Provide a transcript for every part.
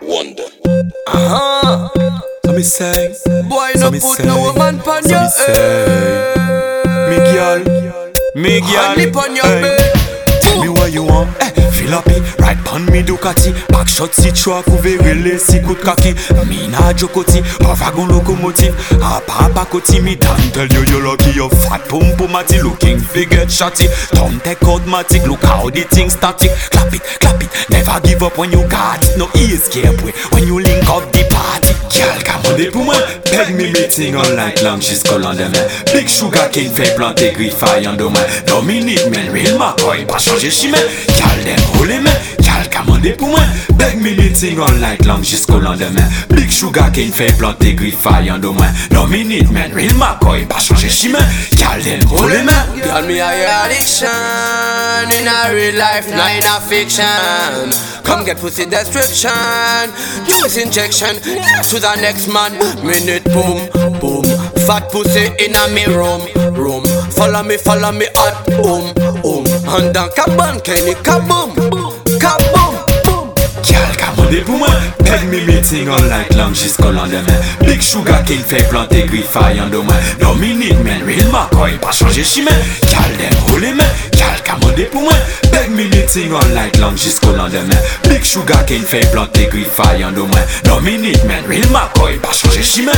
Wonder. Uh-huh. So me say, Boy, so no me put say, no woman pon so your me say, me head. girl, me girl, Honey pon your hey. bed. Tell me what you want, eh, lapi Ride pan mi Ducati Pak shot si chwa kouve rele si kout kaki. Mi na jokoti Wavagon lokomotif Apa bakoti mi dan tel yo yo loki Yo fat. Pum pumati Looking figure chatty Tom tek automatic Look how the thing static. Clap it, clap it Never give up when you got it. No escape way When you link up the party. Gyal ka mwende pou mwen Peg mi meeting online Lang jisko landemen Big sugar king Fè plante grifay an domen Dominique men Real McCoy Pa chanje chimen Gyal dem roule les mains, girl, commandez pour moi Beg me meeting all night long jusqu'au lendemain. Big sugar cane fait planter griffaille en demain Dominique, men, real McCoy, pas changer chemin. Girl, dem roule les mains Girl, me a your addiction In a real life, not in a fiction. Come get pussy description Use injection. To the next man. Minute boom, boom. Fat pussy in a me room, room. Follow me, follow me at home, home And then kaban, Kenny kaboom Kaboom, Bring me meeting all night long jiskou lan demen Big Sugar King fè plante gri fay an domen Dominit men, real makoy pa chanje chimen Kal den ho Me meeting all night long jusqu'au lendemain Big sugar cane fait planter griffaille en demain Dominique, man, real McCoy, pas changer chemin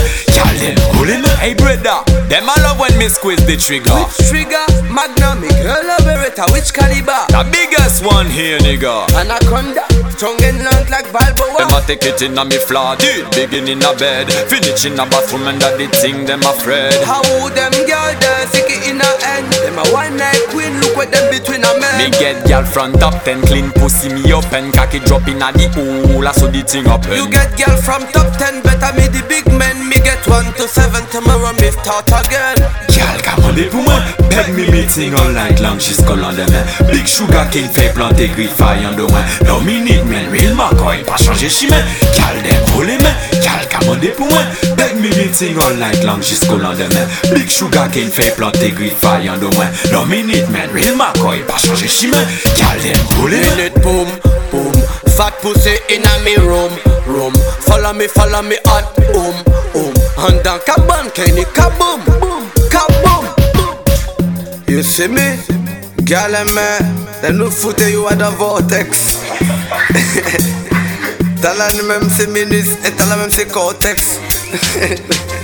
dem roule les mains Hey brother, them I love when me squeeze the trigger. Which trigger? Magnum, girl, a Beretta Which caliber? The biggest one here, nigga. Anaconda Strong and long like Balboa Them a take it in a me flat Did begin in a bed. Finish in a bathroom and that the thing them afraid. How them girl there sick it in a end? Them a one night queen look what them between a Me get girl from top 10 Clean pussy me up and cocky drop in a the hole saw the thing up You get girl from top 10 better me the big man Me get 1 to 7 tomorrow me start again. Girl, commandez pour moi Take me meeting all night long, she's call on the men Big sugar cane fè plante gri fay an do wen No me need men, real man koy pa chanje chimen Kal dem hole men, kal kamande pou wen Take me meeting all night long, she's call on the men Big sugar cane fè plante gri fay an do wen No me need men, real man koy pa chanje chimen Kal dem hole men Minute boom, boom. Fat pussy inna me room, room. Follow me, follow me hot, um, um Handan kaban keni kaboom, kaboom. Ele feme, gale men Den nou foute yo a da vortex. Talan menm se minis E talan menm se kortex